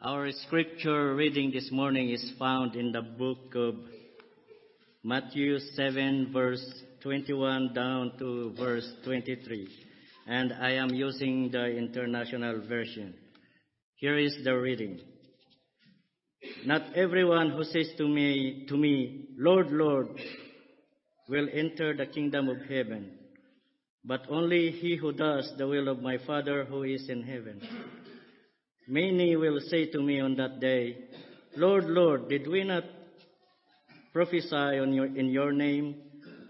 Our scripture reading this morning is found in the book of Matthew 7, verse 21 down to verse 23. And I am using the International Version. Here is the reading. Not everyone who says to me, to me, Lord, Lord, will enter the kingdom of heaven, but only he who does the will of my Father who is in heaven. Many will say to me on that day, Lord, Lord, did we not prophesy your, in your name,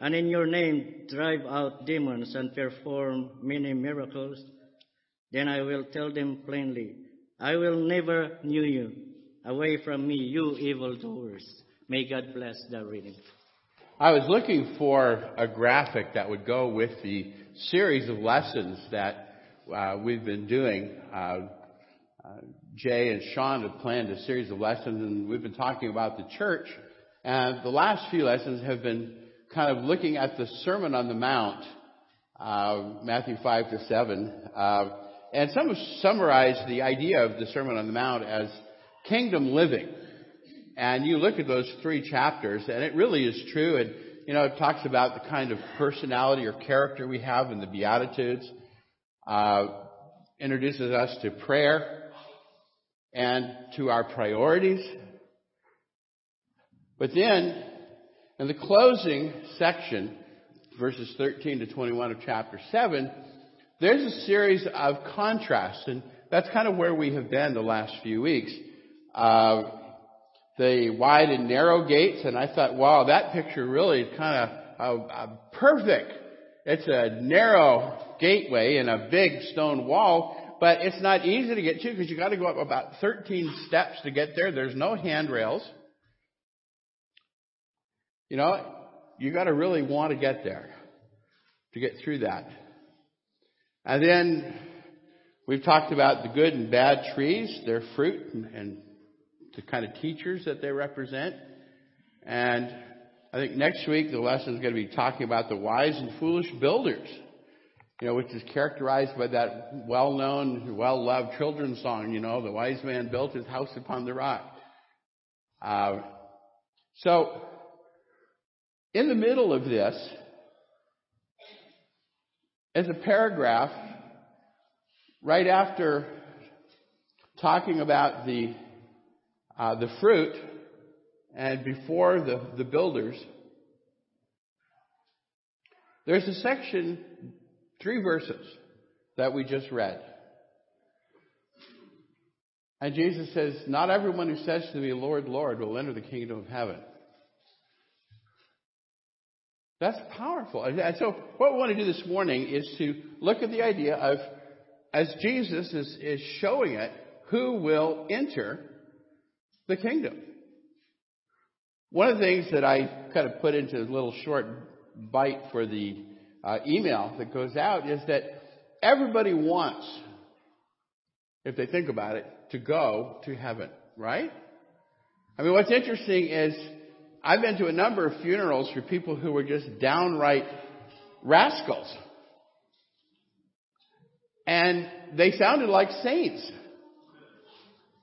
and in your name drive out demons and perform many miracles? Then I will tell them plainly, I will never knew you. Away from me, you evildoers. May God bless the reading. I was looking for a graphic that would go with the series of lessons that uh, we've been doing. Uh, uh, Jay and Sean have planned a series of lessons, and we've been talking about the church. And the last few lessons have been kind of looking at the Sermon on the Mount, uh, Matthew 5 to 7. Uh, and some have summarized the idea of the Sermon on the Mount as kingdom living. And you look at those three chapters, and it really is true. And, you know, it talks about the kind of personality or character we have in the Beatitudes, uh, introduces us to prayer, and to our priorities. But then, in the closing section, verses 13 to 21 of chapter 7, there's a series of contrasts, and that's kind of where we have been the last few weeks. Uh, the wide and narrow gates, and I thought, wow, that picture really is kind of perfect. It's a narrow gateway and a big stone wall, but it's not easy to get to because you've got to go up about 13 steps to get there. There's no handrails. You know, you've got to really want to get there to get through that. And then we've talked about the good and bad trees, their fruit, and, and the kind of teachers that they represent. And I think next week the lesson is going to be talking about the wise and foolish builders you know, which is characterized by that well-known, well-loved children's song, you know, the wise man built his house upon the rock. Uh, so, in the middle of this is a paragraph right after talking about the uh, the fruit and before the, the builders. There's a section Three verses that we just read. And Jesus says, Not everyone who says to me, Lord, Lord, will enter the kingdom of heaven. That's powerful. And so, what we want to do this morning is to look at the idea of, as Jesus is, is showing it, who will enter the kingdom. One of the things that I kind of put into a little short bite for the uh, email that goes out is that everybody wants, if they think about it, to go to heaven, right? I mean, what's interesting is I've been to a number of funerals for people who were just downright rascals. And they sounded like saints.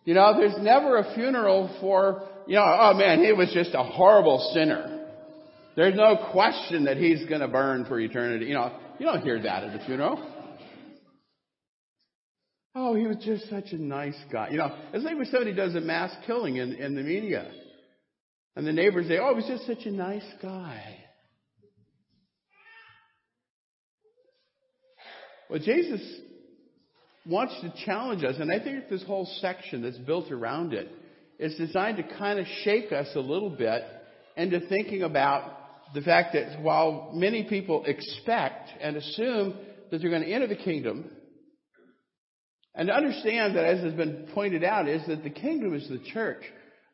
You know, there's never a funeral for, you know, oh man, he was just a horrible sinner. There's no question that he's going to burn for eternity. You know, you don't hear that at a funeral. Oh, he was just such a nice guy. You know, it's like when somebody does a mass killing in, in the media. And the neighbors say, oh, he was just such a nice guy. Well, Jesus wants to challenge us, and I think this whole section that's built around it is designed to kind of shake us a little bit into thinking about the fact that while many people expect and assume that they're going to enter the kingdom, and to understand that, as has been pointed out, is that the kingdom is the church.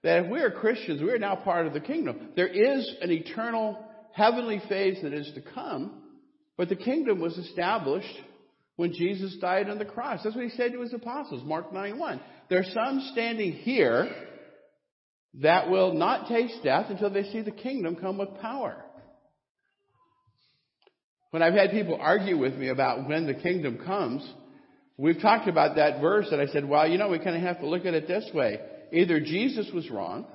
That if we are Christians, we are now part of the kingdom. There is an eternal heavenly phase that is to come, but the kingdom was established when Jesus died on the cross. That's what he said to his apostles, Mark 9 1. There are some standing here that will not taste death until they see the kingdom come with power. When I've had people argue with me about when the kingdom comes, we've talked about that verse and I said, well, you know, we kind of have to look at it this way. Either Jesus was wrong,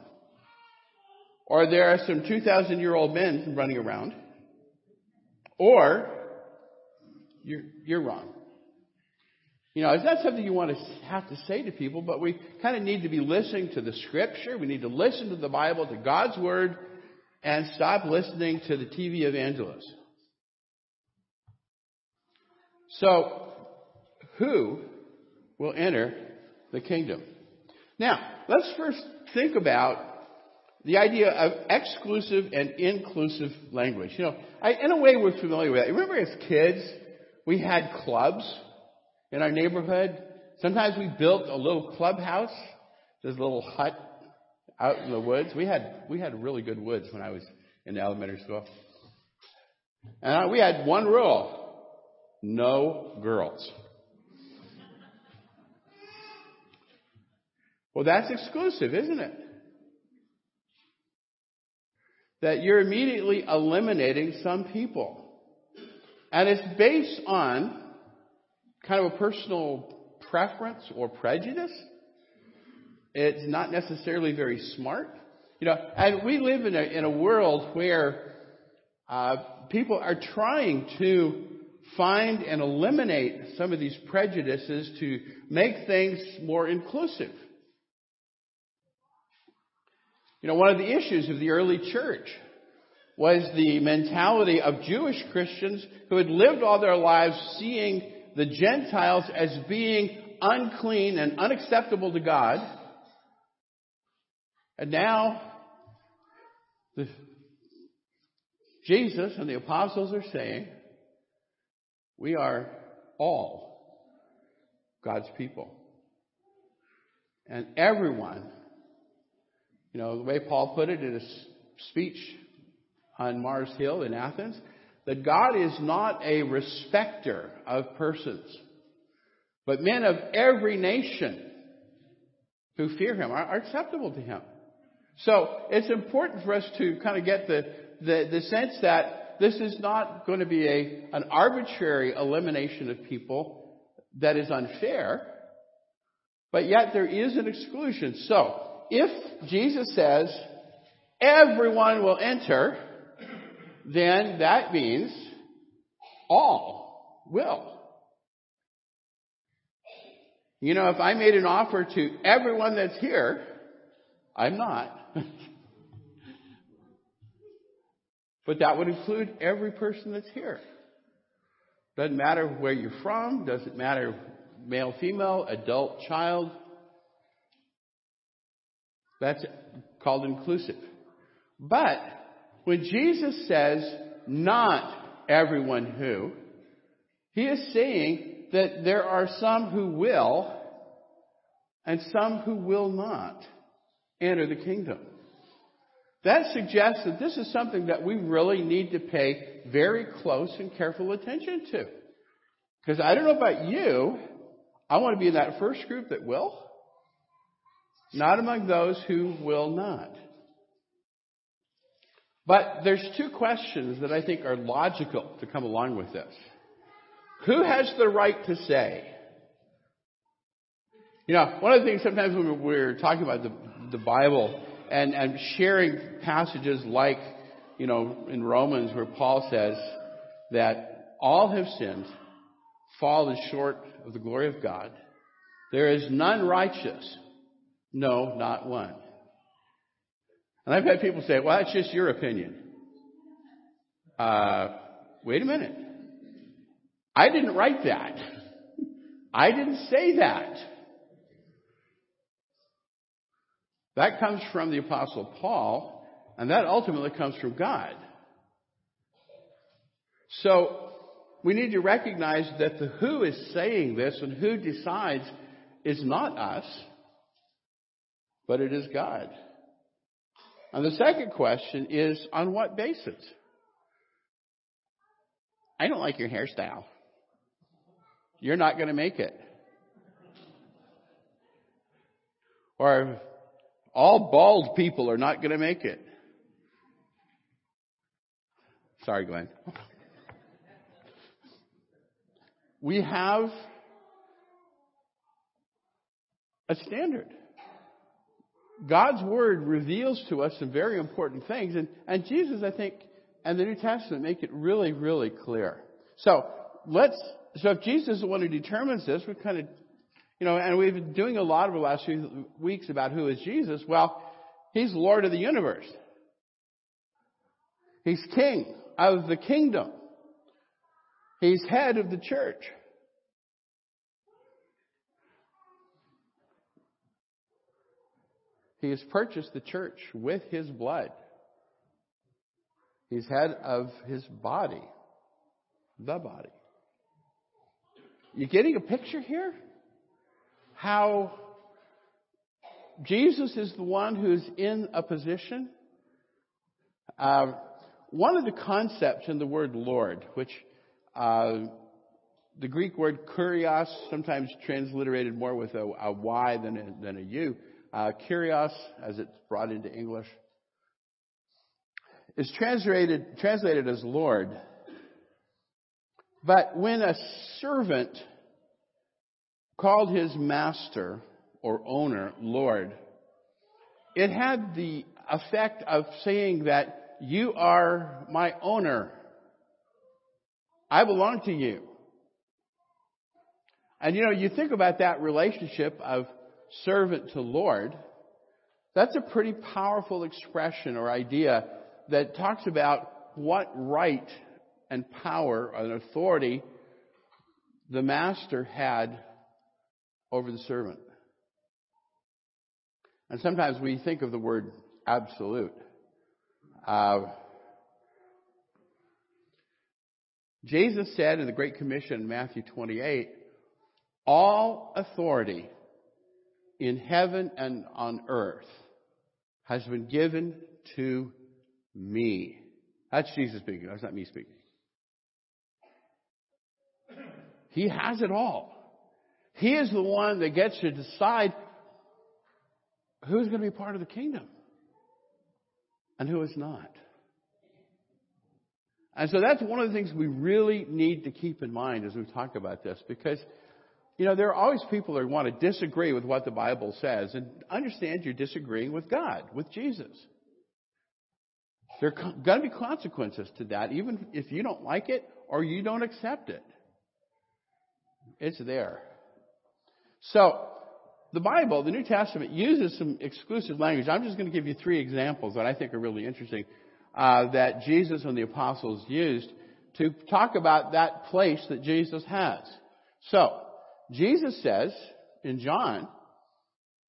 or there are some 2,000 year old men running around, or you're, you're wrong. You know, it's not something you want to have to say to people, but we kind of need to be listening to the scripture. We need to listen to the Bible, to God's word, and stop listening to the TV evangelists. So, who will enter the kingdom? Now, let's first think about the idea of exclusive and inclusive language. You know, I, in a way we're familiar with that. Remember as kids, we had clubs in our neighborhood. Sometimes we built a little clubhouse, this little hut out in the woods. We had we had really good woods when I was in elementary school. And uh, we had one rule: no girls. Well, that's exclusive, isn't it? That you're immediately eliminating some people. And it's based on kind of a personal preference or prejudice. It's not necessarily very smart. You know, and we live in a, in a world where uh, people are trying to find and eliminate some of these prejudices to make things more inclusive. You know, one of the issues of the early church was the mentality of Jewish Christians who had lived all their lives seeing the Gentiles as being unclean and unacceptable to God. And now, the, Jesus and the apostles are saying, we are all God's people. And everyone, you know, the way Paul put it in his speech on Mars Hill in Athens, that God is not a respecter of persons, but men of every nation who fear him are, acceptable to him. So it's important for us to kind of get the, the, the sense that this is not going to be a, an arbitrary elimination of people that is unfair, but yet there is an exclusion. So if Jesus says everyone will enter, then that means all will. You know, if I made an offer to everyone that's here, I'm not. but that would include every person that's here. Doesn't matter where you're from, doesn't matter male, female, adult, child. That's called inclusive. But when Jesus says, not everyone who, he is saying that there are some who will and some who will not enter the kingdom. That suggests that this is something that we really need to pay very close and careful attention to. Because I don't know about you, I want to be in that first group that will, not among those who will not. But there's two questions that I think are logical to come along with this. Who has the right to say? You know, one of the things sometimes when we're talking about the, the Bible and, and sharing passages like, you know, in Romans where Paul says that all have sinned, fallen short of the glory of God. There is none righteous. No, not one. And I've had people say, well, that's just your opinion. Uh, wait a minute. I didn't write that. I didn't say that. That comes from the Apostle Paul, and that ultimately comes from God. So, we need to recognize that the who is saying this and who decides is not us, but it is God. And the second question is on what basis? I don't like your hairstyle. You're not going to make it. Or all bald people are not going to make it. Sorry, Glenn. We have a standard. God's Word reveals to us some very important things, and, and Jesus, I think, and the New Testament make it really, really clear. So, let's, so if Jesus is the one who determines this, we kind of, you know, and we've been doing a lot over the last few weeks about who is Jesus. Well, He's Lord of the universe. He's King of the kingdom. He's head of the church. He has purchased the church with his blood. He's head of his body, the body. You getting a picture here? How Jesus is the one who's in a position. Uh, one of the concepts in the word Lord, which uh, the Greek word kurios, sometimes transliterated more with a, a Y than a, than a U, uh, Kyrios, as it's brought into English, is translated, translated as Lord. But when a servant called his master or owner Lord, it had the effect of saying that you are my owner. I belong to you. And you know, you think about that relationship of servant to Lord, that's a pretty powerful expression or idea that talks about what right and power and authority the master had over the servant. And sometimes we think of the word absolute. Uh, Jesus said in the Great Commission, Matthew 28, all authority in heaven and on earth has been given to me. That's Jesus speaking. That's not me speaking. He has it all. He is the one that gets to decide who's going to be part of the kingdom and who is not. And so that's one of the things we really need to keep in mind as we talk about this because you know, there are always people that want to disagree with what the Bible says and understand you're disagreeing with God, with Jesus. There are going to be consequences to that, even if you don't like it or you don't accept it. It's there. So, the Bible, the New Testament, uses some exclusive language. I'm just going to give you three examples that I think are really interesting uh, that Jesus and the apostles used to talk about that place that Jesus has. So, Jesus says in John,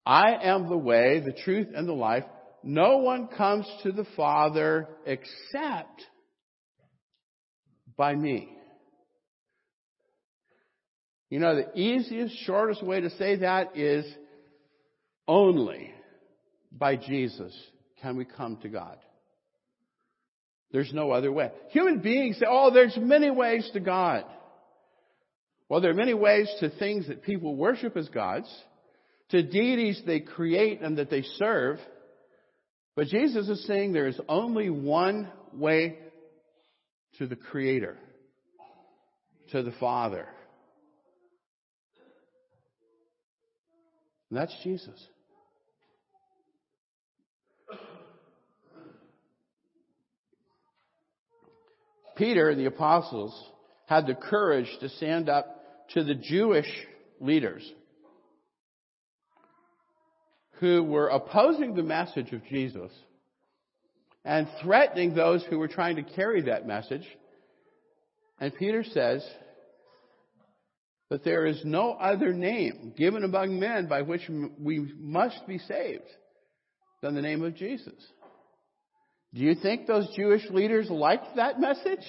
I am the way, the truth, and the life. No one comes to the Father except by me. You know, the easiest, shortest way to say that is only by Jesus can we come to God. There's no other way. Human beings say, oh, there's many ways to God. Well, there are many ways to things that people worship as gods, to deities they create and that they serve. But Jesus is saying there is only one way to the Creator, to the Father. And that's Jesus. Peter and the apostles had the courage to stand up to the Jewish leaders who were opposing the message of Jesus and threatening those who were trying to carry that message. And Peter says that there is no other name given among men by which we must be saved than the name of Jesus. Do you think those Jewish leaders liked that message?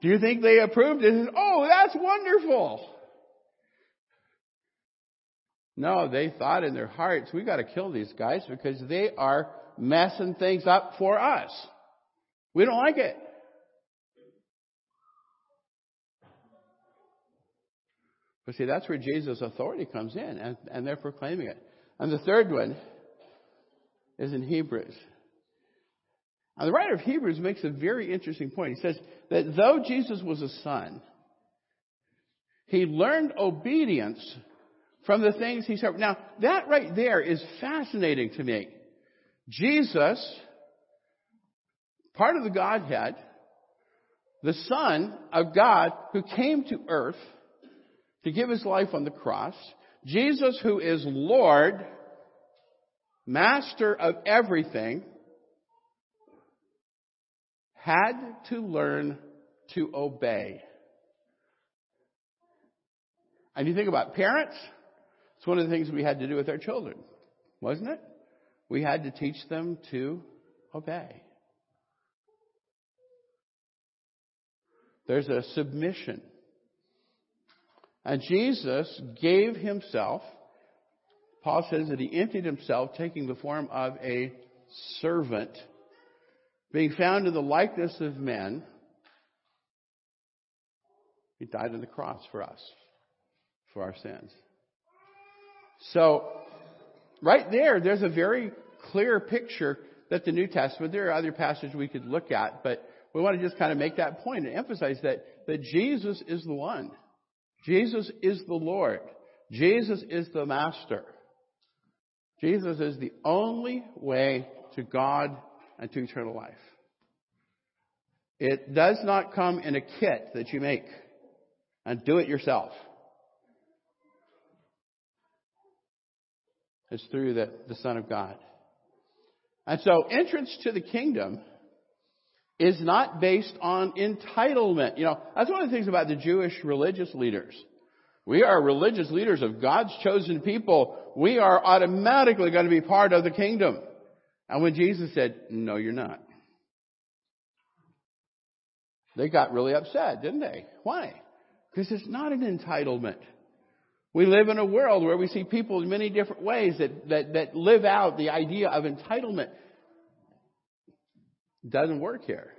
Do you think they approved it? Oh, that's wonderful. No, they thought in their hearts, we gotta kill these guys because they are messing things up for us. We don't like it. But see, that's where Jesus' authority comes in, and, and they're proclaiming it. And the third one is in Hebrews. Now, the writer of Hebrews makes a very interesting point. He says that though Jesus was a son, he learned obedience from the things he said. Now, that right there is fascinating to me. Jesus, part of the Godhead, the Son of God who came to earth to give his life on the cross, Jesus who is Lord, Master of everything, had to learn to obey. And you think about parents, it's one of the things we had to do with our children, wasn't it? We had to teach them to obey. There's a submission. And Jesus gave himself, Paul says that he emptied himself, taking the form of a servant, being found in the likeness of men. He died on the cross for us, for our sins. So, right there, there's a very clear picture that the New Testament, there are other passages we could look at, but we want to just kind of make that point and emphasize that, that Jesus is the one. Jesus is the Lord. Jesus is the Master. Jesus is the only way to God and to eternal life. It does not come in a kit that you make and do it yourself. It's through the, the Son of God. And so entrance to the kingdom is not based on entitlement. You know, that's one of the things about the Jewish religious leaders. We are religious leaders of God's chosen people. We are automatically going to be part of the kingdom. And when Jesus said, no, you're not. They got really upset, didn't they? Why? Because it's not an entitlement. We live in a world where we see people in many different ways that, that, that live out the idea of entitlement. Doesn't work here.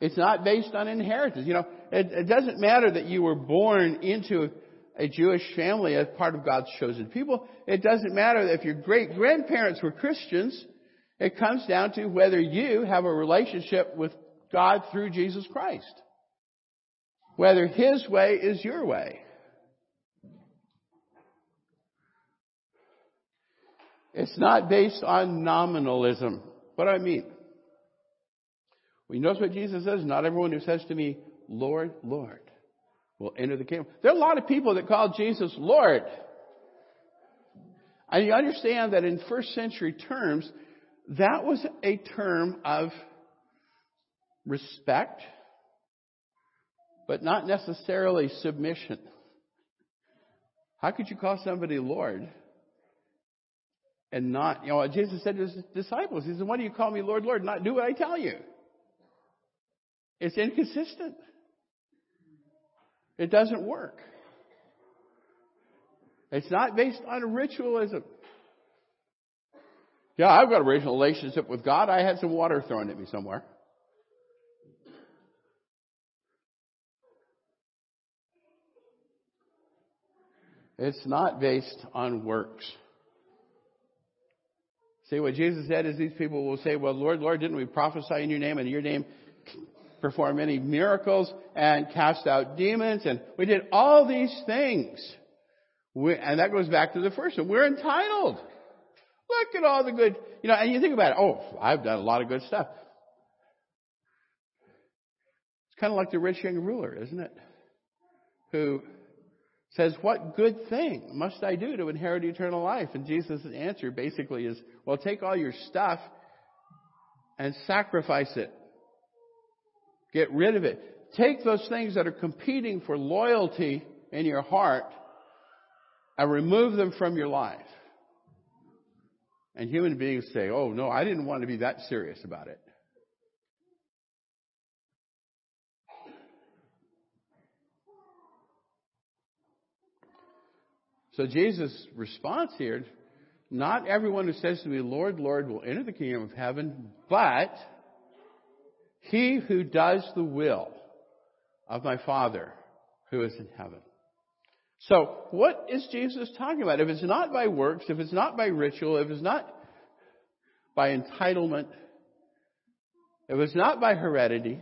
It's not based on inheritance. You know, it, it doesn't matter that you were born into a Jewish family as part of God's chosen people. It doesn't matter if your great grandparents were Christians. It comes down to whether you have a relationship with God through Jesus Christ. Whether His way is your way. It's not based on nominalism. What do I mean? Well, you notice what Jesus says? Not everyone who says to me, Lord, Lord, will enter the kingdom. There are a lot of people that call Jesus Lord. And you understand that in first century terms, that was a term of respect, but not necessarily submission. How could you call somebody Lord and not, you know, Jesus said to his disciples, He said, Why do you call me Lord, Lord, not do what I tell you? It's inconsistent. It doesn't work. It's not based on ritualism. Yeah, I've got a relationship with God. I had some water thrown at me somewhere. It's not based on works. See, what Jesus said is these people will say, well, Lord, Lord, didn't we prophesy in your name and your name perform many miracles and cast out demons and we did all these things. We, and that goes back to the first one. We're entitled. Look at all the good, you know, and you think about it, oh, I've done a lot of good stuff. It's kind of like the rich young ruler, isn't it? Who says, What good thing must I do to inherit eternal life? And Jesus' answer basically is, Well, take all your stuff and sacrifice it. Get rid of it. Take those things that are competing for loyalty in your heart and remove them from your life. And human beings say, Oh, no, I didn't want to be that serious about it. So Jesus' response here, not everyone who says to me, Lord, Lord, will enter the kingdom of heaven, but he who does the will of my Father who is in heaven. So, what is Jesus talking about? If it's not by works, if it's not by ritual, if it's not by entitlement, if it's not by heredity,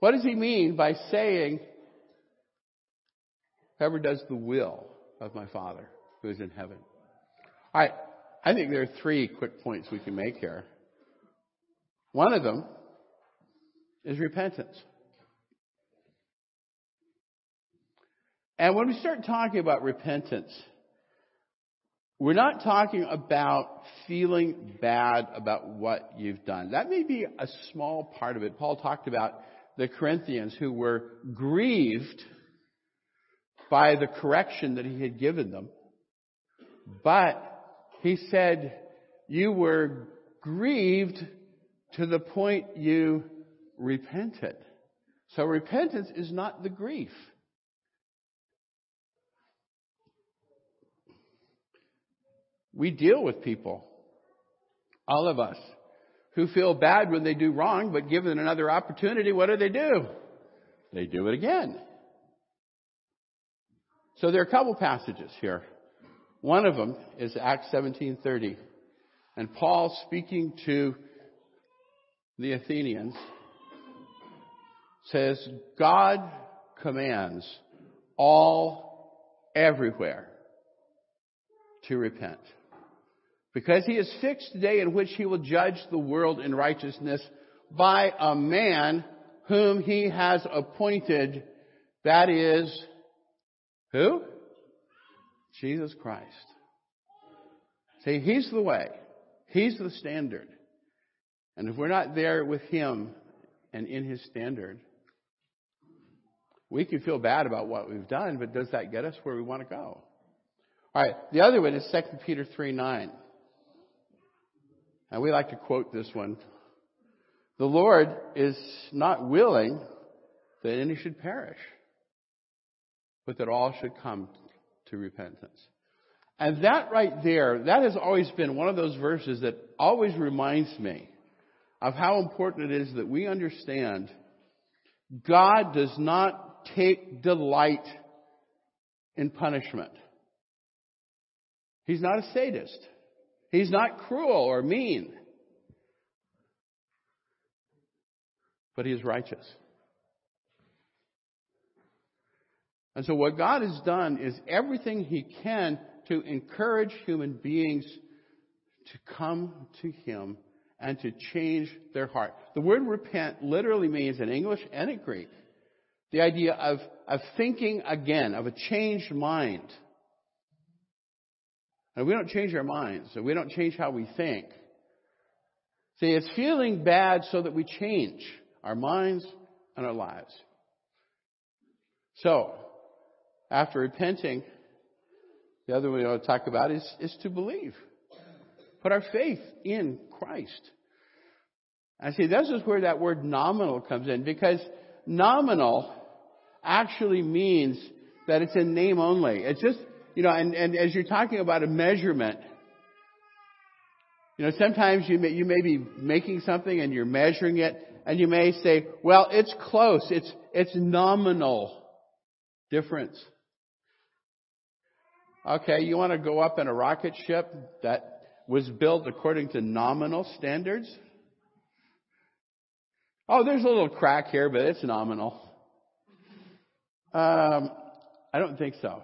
what does he mean by saying whoever does the will of my Father who is in heaven. All right. I think there are three quick points we can make here. One of them is repentance. And when we start talking about repentance, we're not talking about feeling bad about what you've done. That may be a small part of it. Paul talked about the Corinthians who were grieved by the correction that he had given them. But he said, you were grieved to the point you repented. So repentance is not the grief. We deal with people, all of us, who feel bad when they do wrong, but given another opportunity, what do they do? They do it again. So there are a couple passages here. One of them is Acts 17:30. And Paul speaking to the Athenians says, God commands all everywhere to repent. Because he has fixed the day in which he will judge the world in righteousness by a man whom he has appointed. That is, who? Jesus Christ. See, he's the way. He's the standard. And if we're not there with him and in his standard, we can feel bad about what we've done, but does that get us where we want to go? All right. The other one is 2 Peter 3 9. And we like to quote this one. The Lord is not willing that any should perish, but that all should come to repentance. And that right there, that has always been one of those verses that always reminds me of how important it is that we understand God does not take delight in punishment. He's not a sadist. He's not cruel or mean. But he is righteous. And so what God has done is everything he can to encourage human beings to come to him and to change their heart. The word repent literally means in English and in Greek the idea of, of thinking again, of a changed mind. And we don't change our minds, so we don't change how we think. See, it's feeling bad so that we change our minds and our lives. So, after repenting, the other way I want to talk about is, is to believe. Put our faith in Christ. I see this is where that word nominal comes in because nominal actually means that it's in name only. It's just you know, and, and as you're talking about a measurement, you know, sometimes you may, you may be making something and you're measuring it and you may say, well, it's close. It's, it's nominal difference. Okay, you want to go up in a rocket ship that was built according to nominal standards? Oh, there's a little crack here, but it's nominal. Um, I don't think so.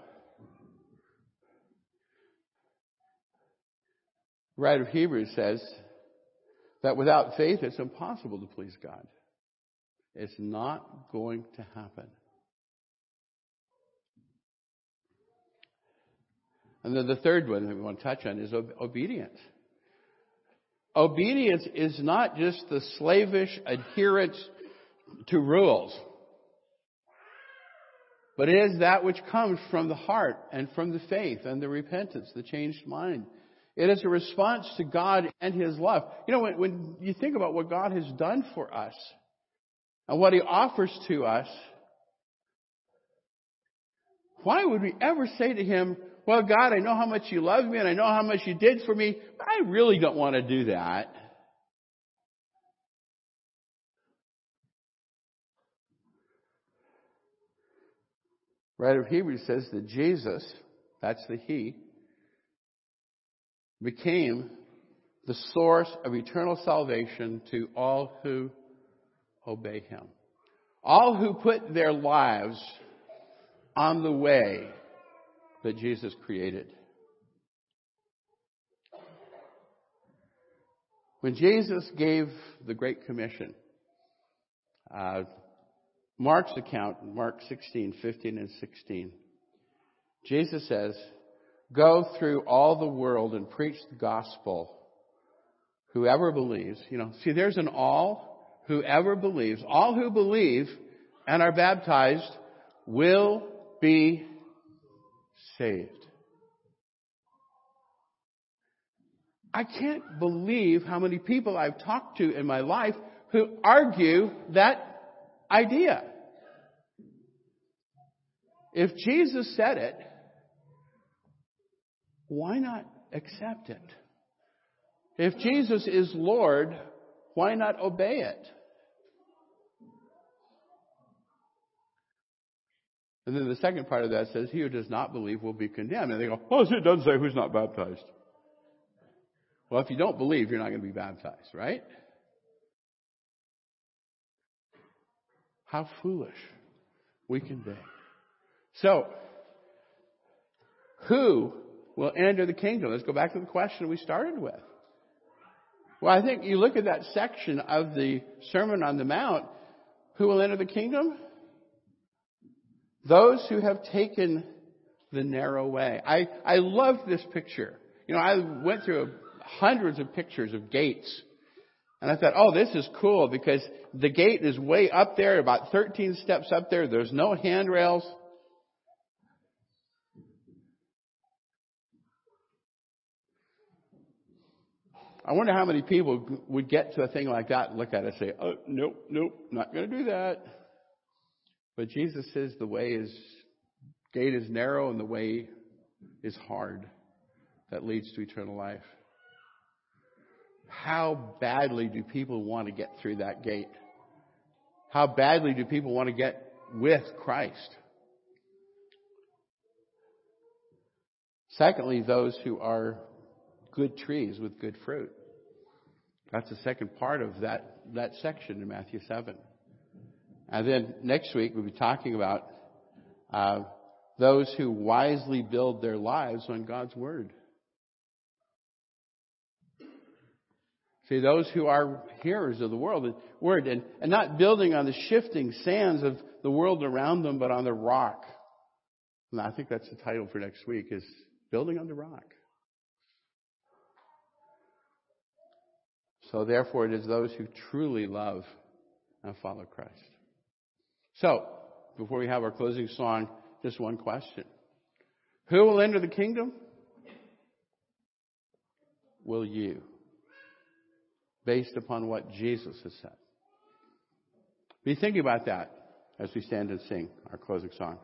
The writer of Hebrews says that without faith it's impossible to please God. It's not going to happen. And then the third one that we want to touch on is obedience. Obedience is not just the slavish adherence to rules, but it is that which comes from the heart and from the faith and the repentance, the changed mind. It is a response to God and His love. You know, when, when you think about what God has done for us and what He offers to us, why would we ever say to Him, well, God, I know how much you love me and I know how much you did for me, but I really don't want to do that. Writer of Hebrews says that Jesus, that's the He, became the source of eternal salvation to all who obey him. All who put their lives on the way that Jesus created. When Jesus gave the Great Commission, uh, Mark's account, Mark 16, 15 and 16, Jesus says, Go through all the world and preach the gospel. Whoever believes, you know, see there's an all, whoever believes, all who believe and are baptized will be saved. I can't believe how many people I've talked to in my life who argue that idea. If Jesus said it, why not accept it? If Jesus is Lord, why not obey it? And then the second part of that says, He who does not believe will be condemned. And they go, Oh, it doesn't say who's not baptized. Well, if you don't believe, you're not going to be baptized, right? How foolish we can be. So, who will enter the kingdom? Let's go back to the question we started with. Well, I think you look at that section of the Sermon on the Mount. Who will enter the kingdom? Those who have taken the narrow way. I, I love this picture. You know, I went through hundreds of pictures of gates. And I thought, oh, this is cool because the gate is way up there, about 13 steps up there. There's no handrails. I wonder how many people would get to a thing like that and look at it and say, oh, nope, nope, not going to do that. But Jesus says the way is, gate is narrow and the way is hard that leads to eternal life. How badly do people want to get through that gate? How badly do people want to get with Christ? Secondly, those who are good trees with good fruit. That's the second part of that, that section in Matthew 7. And then next week we'll be talking about uh, those who wisely build their lives on God's Word. See, those who are hearers of the world, word, and, and not building on the shifting sands of the world around them, but on the rock. And I think that's the title for next week is Building on the Rock. So therefore it is those who truly love and follow Christ. So, before we have our closing song, just one question. Who will enter the kingdom? Will you? based upon what Jesus has said. Be thinking about that as we stand and sing our closing song.